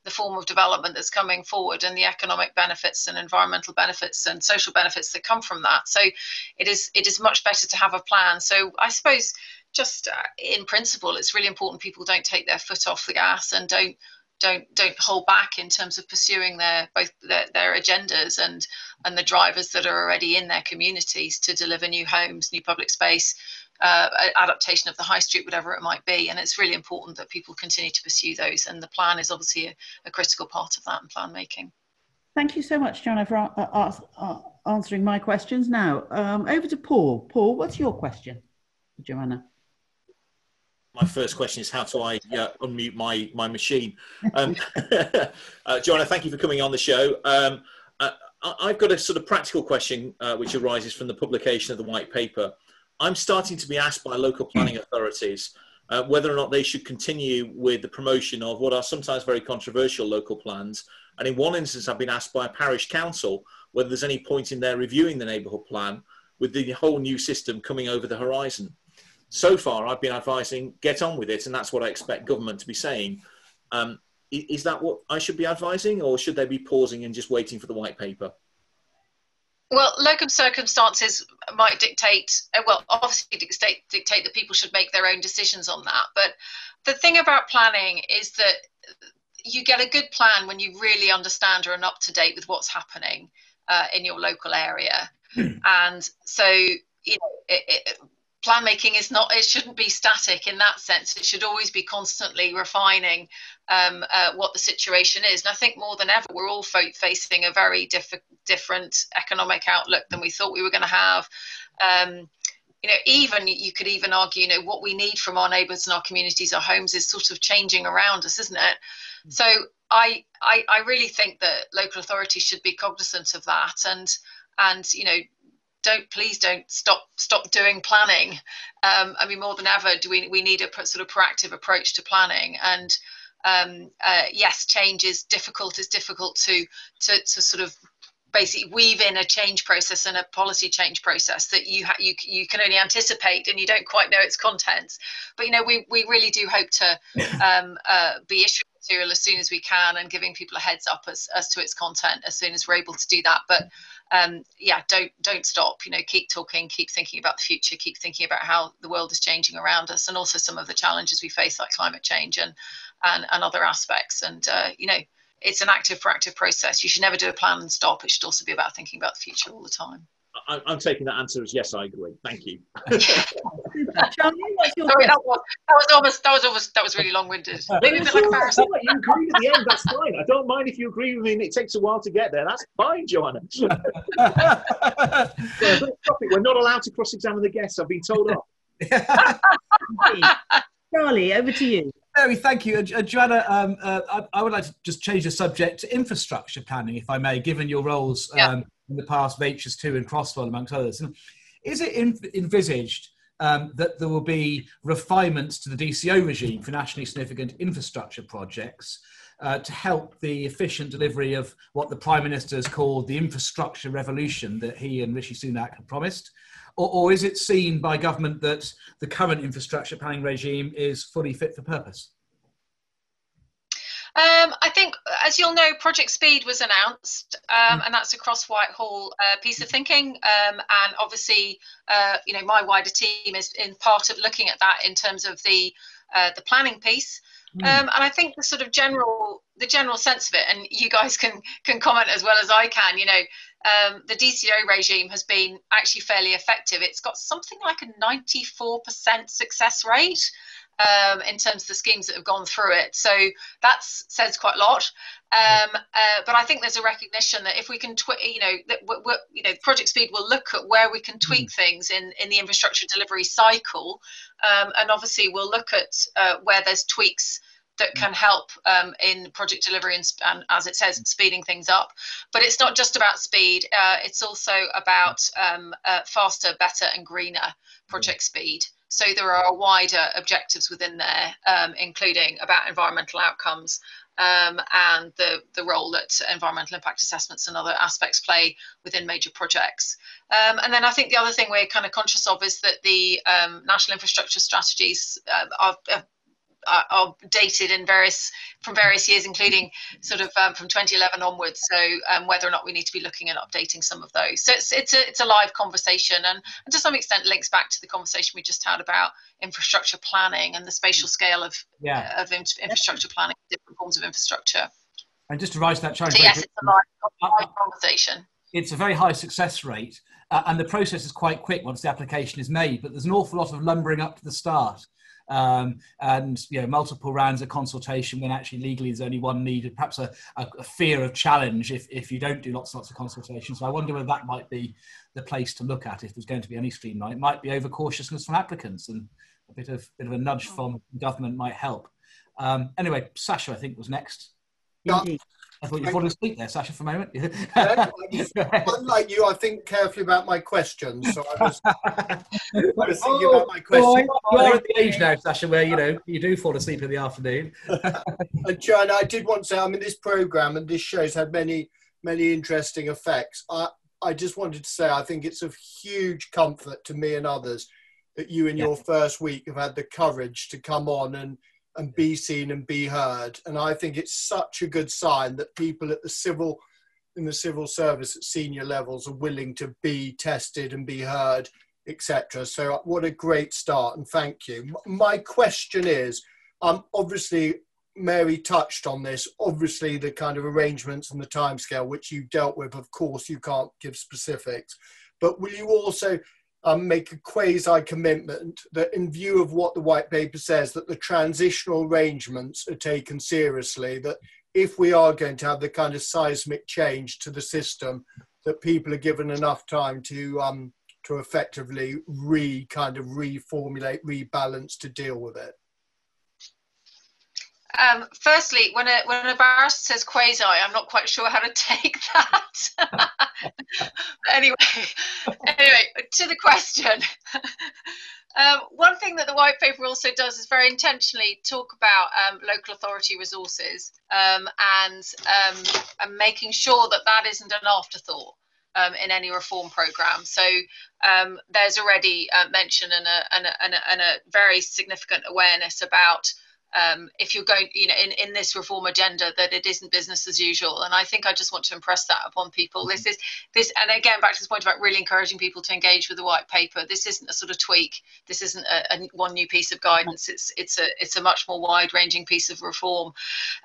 the form of development that's coming forward and the economic benefits and environmental benefits and social benefits that come from that. So it is it is much better to have a plan. So i suppose just uh, in principle it's really important people don't take their foot off the gas and don't don't don't hold back in terms of pursuing their both their, their agendas and and the drivers that are already in their communities to deliver new homes, new public space, uh, adaptation of the high street, whatever it might be. And it's really important that people continue to pursue those. And the plan is obviously a, a critical part of that and plan making. Thank you so much, Joanna, for uh, uh, answering my questions. Now, um, over to Paul. Paul, what's your question, Joanna? my first question is how do I uh, unmute my my machine? Um, uh, Joanna, thank you for coming on the show. Um, uh, I've got a sort of practical question uh, which arises from the publication of the white paper. I'm starting to be asked by local planning authorities uh, whether or not they should continue with the promotion of what are sometimes very controversial local plans. And in one instance, I've been asked by a parish council whether there's any point in their reviewing the neighbourhood plan with the whole new system coming over the horizon so far I've been advising get on with it, and that's what I expect government to be saying. Um, is that what I should be advising, or should they be pausing and just waiting for the white paper? Well, local circumstances might dictate, uh, well, obviously dictate, dictate that people should make their own decisions on that. But the thing about planning is that you get a good plan when you really understand or are up to date with what's happening uh, in your local area. Mm. And so, you know, it, it, plan making is not it shouldn't be static in that sense. It should always be constantly refining um, uh, what the situation is. And i think more than ever we're all facing a very diff- different economic outlook than we thought we were going to have. Um, you know even you could even argue you know what we need from our neighbours and our communities our homes is sort of changing around us isn't it? Mm. so I, I i really think that local authorities should be cognizant of that and and you know don't please don't stop stop doing planning. Um, I mean, more than ever, do we we need a sort of proactive approach to planning and um, uh, yes, change is difficult. It's difficult to to to sort of basically weave in a change process and a policy change process that you ha- you you can only anticipate and you don't quite know its contents. But you know, we we really do hope to um, uh, be issuing material as soon as we can and giving people a heads up as, as to its content as soon as we're able to do that. But um, yeah, don't don't stop. You know, keep talking, keep thinking about the future, keep thinking about how the world is changing around us, and also some of the challenges we face, like climate change and and, and other aspects. And uh, you know, it's an active, proactive process. You should never do a plan and stop. It should also be about thinking about the future all the time. I, am taking that answer as yes, I agree. Thank you. Charlie, Sorry, that was, that was almost that was almost that was really long-winded. Maybe a bit like a You agree at the end. That's fine. I don't mind if you agree with me. and It takes a while to get there. That's fine, Joanna. yeah. We're not allowed to cross-examine the guests. I've been told off. Charlie, over to you. Mary, thank you. Uh, Joanna, um, uh, I, I, would like to just change the subject to infrastructure planning, if I may, given your roles yeah. um, in the past of HS2 and Crossrail, amongst others. Is it in, envisaged um, that there will be refinements to the DCO regime for nationally significant infrastructure projects uh, to help the efficient delivery of what the Prime Minister has called the infrastructure revolution that he and Rishi Sunak have promised? Or, or is it seen by government that the current infrastructure planning regime is fully fit for purpose? Um, I think, as you'll know, Project Speed was announced, um, mm. and that's a cross Whitehall uh, piece of thinking. Um, and obviously, uh, you know, my wider team is in part of looking at that in terms of the uh, the planning piece. Mm. Um, and I think the sort of general the general sense of it, and you guys can can comment as well as I can. You know, um, the DCO regime has been actually fairly effective. It's got something like a 94% success rate um, in terms of the schemes that have gone through it. So that says quite a lot. Um, uh, but I think there's a recognition that if we can, twi- you know, that we're, we're, you know, Project Speed will look at where we can tweak mm. things in in the infrastructure delivery cycle, um, and obviously we'll look at uh, where there's tweaks that can help um, in project delivery and, and, as it says, speeding things up. But it's not just about speed, uh, it's also about um, uh, faster, better, and greener project speed. So there are wider objectives within there, um, including about environmental outcomes um, and the, the role that environmental impact assessments and other aspects play within major projects. Um, and then I think the other thing we're kind of conscious of is that the um, national infrastructure strategies uh, are, are are, are dated in various from various years, including sort of um, from 2011 onwards. So um, whether or not we need to be looking at updating some of those. So it's it's a it's a live conversation, and, and to some extent links back to the conversation we just had about infrastructure planning and the spatial scale of yeah. of infrastructure planning, different forms of infrastructure. And just to rise to that challenge, so yes, it's a live, live conversation. It's a very high success rate, uh, and the process is quite quick once the application is made. But there's an awful lot of lumbering up to the start um, and you know multiple rounds of consultation when actually legally there's only one needed perhaps a, a, a, fear of challenge if, if you don't do lots and lots of consultation. So i wonder whether that might be the place to look at if there's going to be any streamline it might be over cautiousness from applicants and a bit of bit of a nudge from government might help. Um, anyway sasha i think was next. Yeah. I thought you'd fallen asleep there, Sasha, for a moment. yeah, unlike you, I think carefully about my questions. So I was, I was thinking oh, about my oh, questions. Boy, you're at the age now, Sasha, where you know you do fall asleep in the afternoon. and Joanna, I did want to say, I mean, this program and this show's had many, many interesting effects. I, I just wanted to say, I think it's of huge comfort to me and others that you in yeah. your first week have had the courage to come on and and be seen and be heard. And I think it's such a good sign that people at the civil in the civil service at senior levels are willing to be tested and be heard, etc. So uh, what a great start and thank you. My question is, um, obviously Mary touched on this. Obviously, the kind of arrangements and the timescale which you dealt with. Of course, you can't give specifics, but will you also um, make a quasi commitment that, in view of what the white paper says, that the transitional arrangements are taken seriously. That if we are going to have the kind of seismic change to the system, that people are given enough time to um, to effectively re kind of reformulate, rebalance to deal with it. Um, firstly, when a when a barrister says quasi, I'm not quite sure how to take that. anyway, anyway, to the question. Um, one thing that the white paper also does is very intentionally talk about um, local authority resources um, and, um, and making sure that that isn't an afterthought. Um, in any reform program. So um, there's already uh, mention and a, and, a, and, a, and a very significant awareness about um, if you're going, you know, in, in this reform agenda, that it isn't business as usual. And I think I just want to impress that upon people. Mm-hmm. This is this, and again, back to this point about really encouraging people to engage with the white paper. This isn't a sort of tweak. This isn't a, a one new piece of guidance. It's it's a it's a much more wide-ranging piece of reform.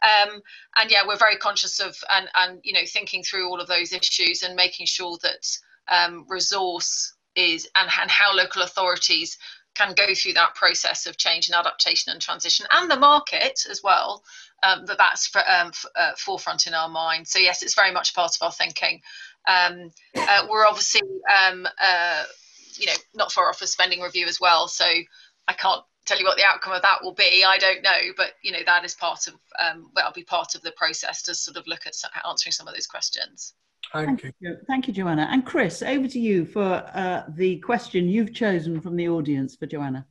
Um, and yeah, we're very conscious of and and you know thinking through all of those issues and making sure that um, resource is and, and how local authorities can go through that process of change and adaptation and transition and the market as well um, that that's for, um, f- uh, forefront in our mind. So yes it's very much part of our thinking. Um, uh, we're obviously um, uh, you know not far off a spending review as well so i can't tell you what the outcome of that will be i don't know but you know that is part of um, that'll be part of the process to sort of look at answering some of those questions Thank, Thank you. you. Thank you, Joanna. And Chris, over to you for uh, the question you've chosen from the audience for Joanna.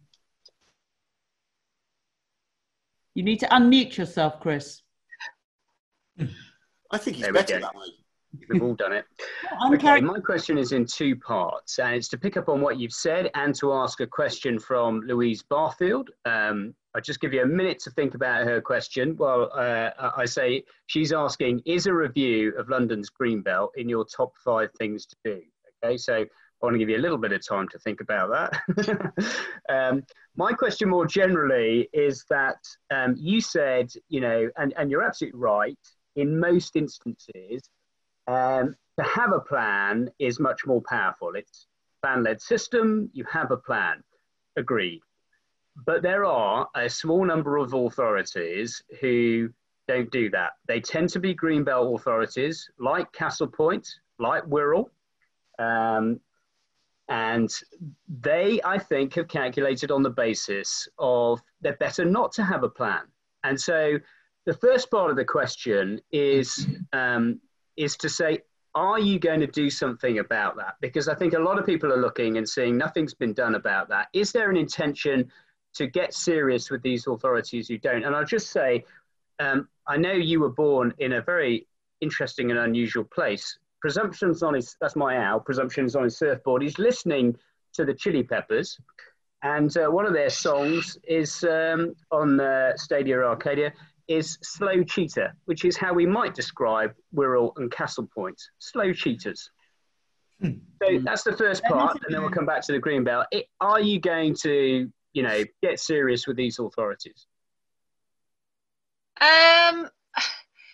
You need to unmute yourself, Chris. I think he's better that way. We've all done it. okay, my question is in two parts, and it's to pick up on what you've said and to ask a question from Louise Barfield. Um, I'll just give you a minute to think about her question. Well, uh, I say she's asking, is a review of London's Greenbelt in your top five things to do? Okay, so I want to give you a little bit of time to think about that. um, my question more generally is that um, you said, you know, and, and you're absolutely right, in most instances, um, to have a plan is much more powerful. It's plan-led system, you have a plan. Agreed. But there are a small number of authorities who don't do that. They tend to be greenbelt authorities like Castle Point, like Wirral. Um, and they, I think, have calculated on the basis of they're better not to have a plan. And so the first part of the question is, um, is to say, are you going to do something about that? Because I think a lot of people are looking and seeing nothing's been done about that. Is there an intention to get serious with these authorities who don't. And I'll just say, um, I know you were born in a very interesting and unusual place. Presumption's on his, that's my owl, Presumption's on his surfboard. He's listening to the Chili Peppers. And uh, one of their songs is um, on uh, Stadium Arcadium is Slow Cheetah, which is how we might describe Wirral and Castle Point. Slow cheaters. Hmm. So that's the first part, and then we'll come back to the green belt. It, are you going to, you know, get serious with these authorities? Um,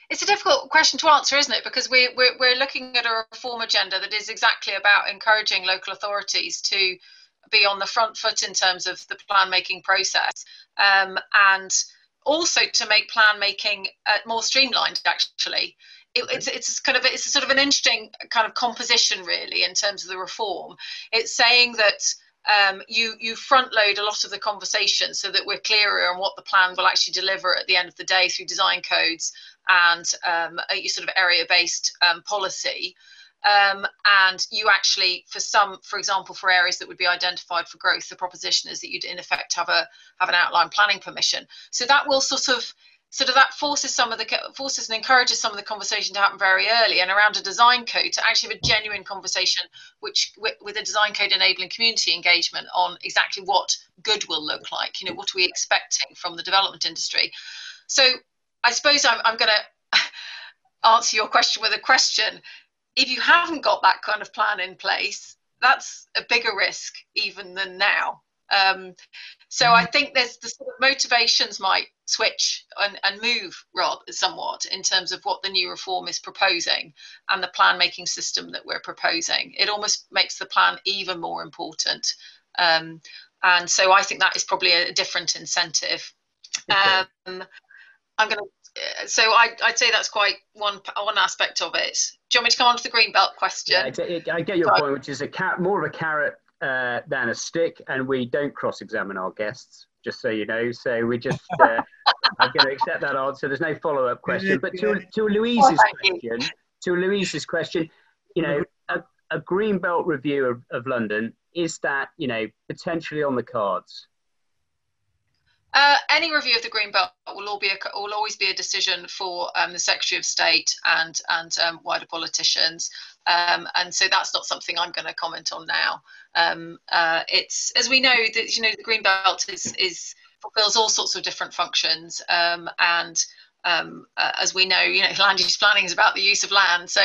it's a difficult question to answer, isn't it? Because we, we're, we're looking at a reform agenda that is exactly about encouraging local authorities to be on the front foot in terms of the plan making process um, and also to make plan making uh, more streamlined actually. It, it's it's kind of it's a sort of an interesting kind of composition really in terms of the reform. It's saying that um, you you front load a lot of the conversation so that we're clearer on what the plan will actually deliver at the end of the day through design codes and um, a sort of area based um, policy um, and you actually for some for example for areas that would be identified for growth the proposition is that you'd in effect have a have an outline planning permission. So that will sort of sort of that forces some of the forces and encourages some of the conversation to happen very early and around a design code to actually have a genuine conversation which with, a design code enabling community engagement on exactly what good will look like you know what are we expecting from the development industry. So i suppose i'm, I'm going to answer your question with a question if you haven't got that kind of plan in place, that's a bigger risk even than now. Um, so I mm-hmm. think there's the sort of motivations might switch and, and move rather somewhat in terms of what the new reform is proposing and the plan making system that we're proposing. It almost makes the plan even more important. Um, and so I think that is probably a different incentive. Okay. Um, I'm going to so I, would say that's quite one one aspect of it. Do you want me to come on to the green belt question? Yeah, I get your point, which is a cat more of a carrot uh, than a stick, and we don't cross-examine our guests, just so you know. So we just uh, I'm going to accept that answer. There's no follow-up question, but to to Louise's oh, question, you. to Louise's question, you know, a, a green belt review of, of London is that you know potentially on the cards? Uh, any review of the green belt will be a, will always be a decision for um, the Secretary of State and and um, wider politicians, um, and so that's not something I'm going to comment on now. Um, uh, it's as we know that you know the green belt is is fulfills all sorts of different functions, um, and um, uh, as we know, you know, land use planning is about the use of land. So,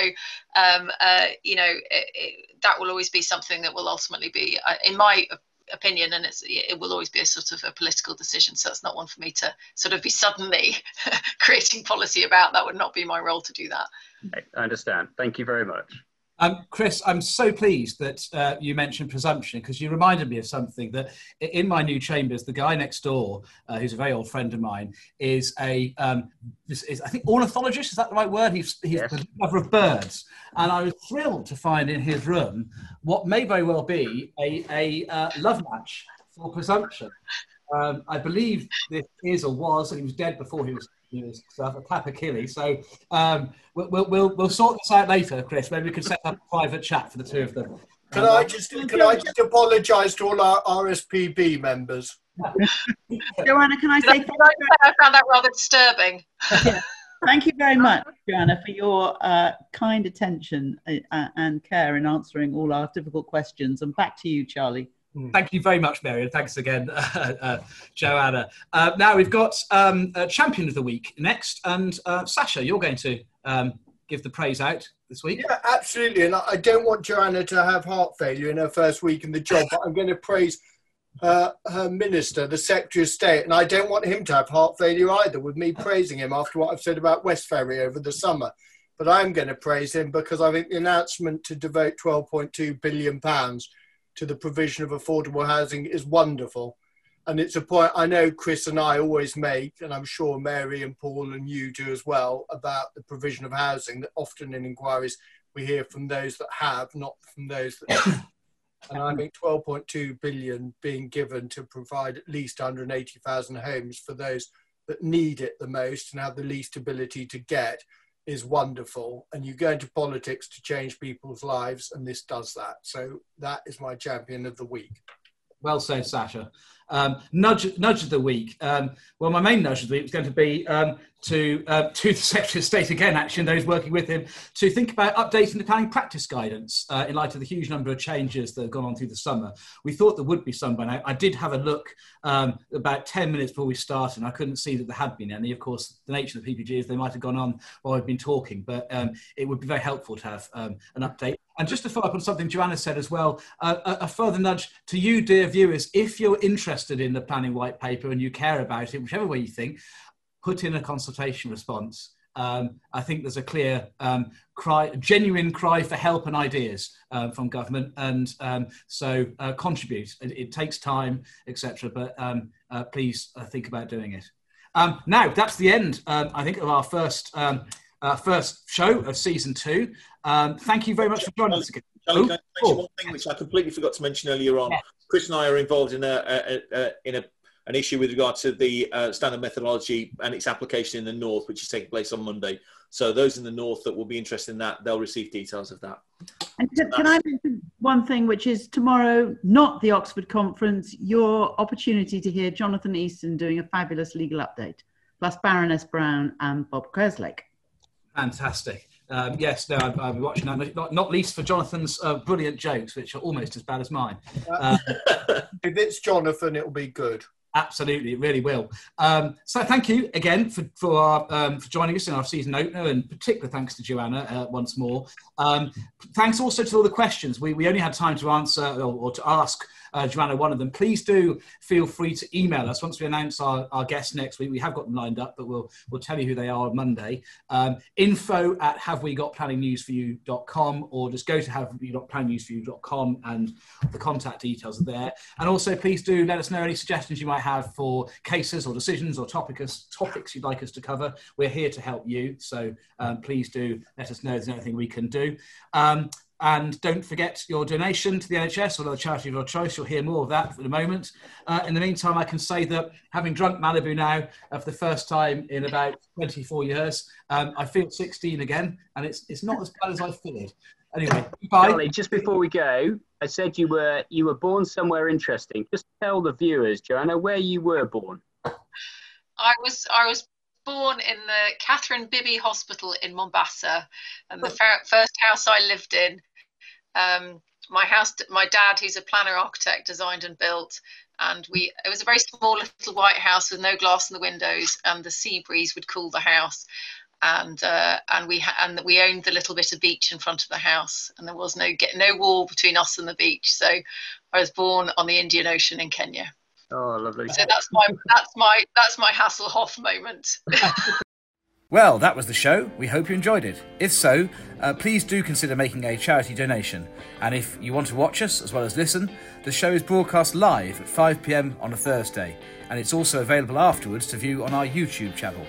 uh, you know, it, it, that will always be something that will ultimately be, uh, in my opinion and it's it will always be a sort of a political decision so it's not one for me to sort of be suddenly creating policy about. That would not be my role to do that. I understand. Thank you very much um, Chris, I'm so pleased that uh, you mentioned presumption because you reminded me of something that in my new chambers, the guy next door, uh, who's a very old friend of mine, is a, um, is, is, I think, ornithologist. Is that the right word? He's, he's yes. the lover of birds. And I was thrilled to find in his room what may very well be a, a uh, love match for presumption. Um, I believe this is or was, and he was dead before he was stuff, a capercaillie. So um, we'll, we'll, we'll sort this out later, Chris. Maybe we can set up a private chat for the two of them. Can I just can I just apologise to all our RSPB members? Joanna, can I say? Thank I found that rather disturbing. Yeah. Thank you very much, Joanna, for your uh, kind attention uh, and care in answering all our difficult questions. And back to you, Charlie. Mm. Thank you very much, Mary, and thanks again, uh, uh, Joanna. Uh, now we've got um, Champion of the Week next, and uh, Sasha, you're going to um, give the praise out this week. Yeah, absolutely. And I don't want Joanna to have heart failure in her first week in the job, but I'm going to praise uh, her minister, the Secretary of State, and I don't want him to have heart failure either with me praising him after what I've said about Westferry over the summer. But I'm going to praise him because I think the announcement to devote 12.2 billion pounds to the provision of affordable housing is wonderful. And it's a point I know Chris and I always make, and I'm sure Mary and Paul and you do as well, about the provision of housing that often in inquiries we hear from those that have, not from those that and I think 12.2 billion being given to provide at least 180,000 homes for those that need it the most and have the least ability to get is wonderful and you go into politics to change people's lives and this does that. So that is my champion of the week well said sasha Um, nudge, nudge of the week. Um, well, my main nudge of the week was going to be um, to uh, to the Secretary of State again, actually, and those working with him, to think about updating the planning practice guidance uh, in light of the huge number of changes that have gone on through the summer. We thought there would be some by now. I did have a look um, about 10 minutes before we started, and I couldn't see that there had been any. Of course, the nature of the PPG is they might have gone on while we've been talking, but um, it would be very helpful to have um, an update. And just to follow up on something Joanna said as well, uh, a, further nudge to you, dear viewers, if you're interested in the planning white paper and you care about it, whichever way you think, put in a consultation response. Um, I think there's a clear um, cry, genuine cry for help and ideas um, from government, and um, so uh, contribute. It, it, takes time, etc. But um, uh, please uh, think about doing it. Um, now that's the end, I think, of our first uh, first show of season two. Thank you very much for joining us again. Charlie, can I mention one thing which I completely forgot to mention earlier on? Chris and I are involved in a, a, a in a an issue with regard to the uh, standard methodology and its application in the north, which is taking place on Monday. So those in the north that will be interested in that, they'll receive details of that. And can, can I mention one thing, which is tomorrow, not the Oxford conference, your opportunity to hear Jonathan Easton doing a fabulous legal update, plus Baroness Brown and Bob Kerslake. Fantastic. Um, yes, no, I'll, I'll, be watching that. Not, not least for Jonathan's uh, brilliant jokes, which are almost as bad as mine. Uh, if it's Jonathan, it'll be good. Absolutely, it really will. Um, so thank you again for for, our, um, for joining us in our season opener, and particular thanks to Joanna uh, once more. Um, thanks also to all the questions. We, we only had time to answer or, or to ask uh, Joanna one of them. Please do feel free to email us once we announce our, our guests next week. We have got them lined up, but we'll we'll tell you who they are on Monday. Um, info at have we got planning news for havewegotplanningNewsForYou.com or just go to have havewegotplanningNewsForYou.com and the contact details are there. And also please do let us know any suggestions you might have for cases or decisions or topics topics you'd like us to cover. We're here to help you, so um, please do let us know if there's anything we can do. Um, and don't forget your donation to the NHS or the charity of your choice. You'll hear more of that for the moment. Uh, in the meantime, I can say that having drunk Malibu now uh, for the first time in about 24 years, um, I feel 16 again, and it's it's not as bad as I feared. Anyway, bye. Charlie, just before we go, I said you were you were born somewhere interesting. Just tell the viewers, Joanna, where you were born. I was I was born in the Catherine Bibby Hospital in Mombasa, and the first house I lived in. Um, my house, my dad, who's a planner architect, designed and built, and we. It was a very small little white house with no glass in the windows, and the sea breeze would cool the house. And uh, and we ha- and we owned the little bit of beach in front of the house, and there was no get no wall between us and the beach. So I was born on the Indian Ocean in Kenya. Oh, lovely. So that's my that's my that's my Hasselhoff moment. well, that was the show. We hope you enjoyed it. If so, uh, please do consider making a charity donation. And if you want to watch us as well as listen, the show is broadcast live at 5 pm on a Thursday, and it's also available afterwards to view on our YouTube channel.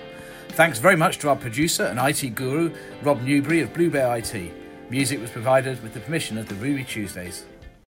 Thanks very much to our producer and IT guru, Rob Newbury of Blue Bear IT. Music was provided with the permission of the Ruby Tuesdays.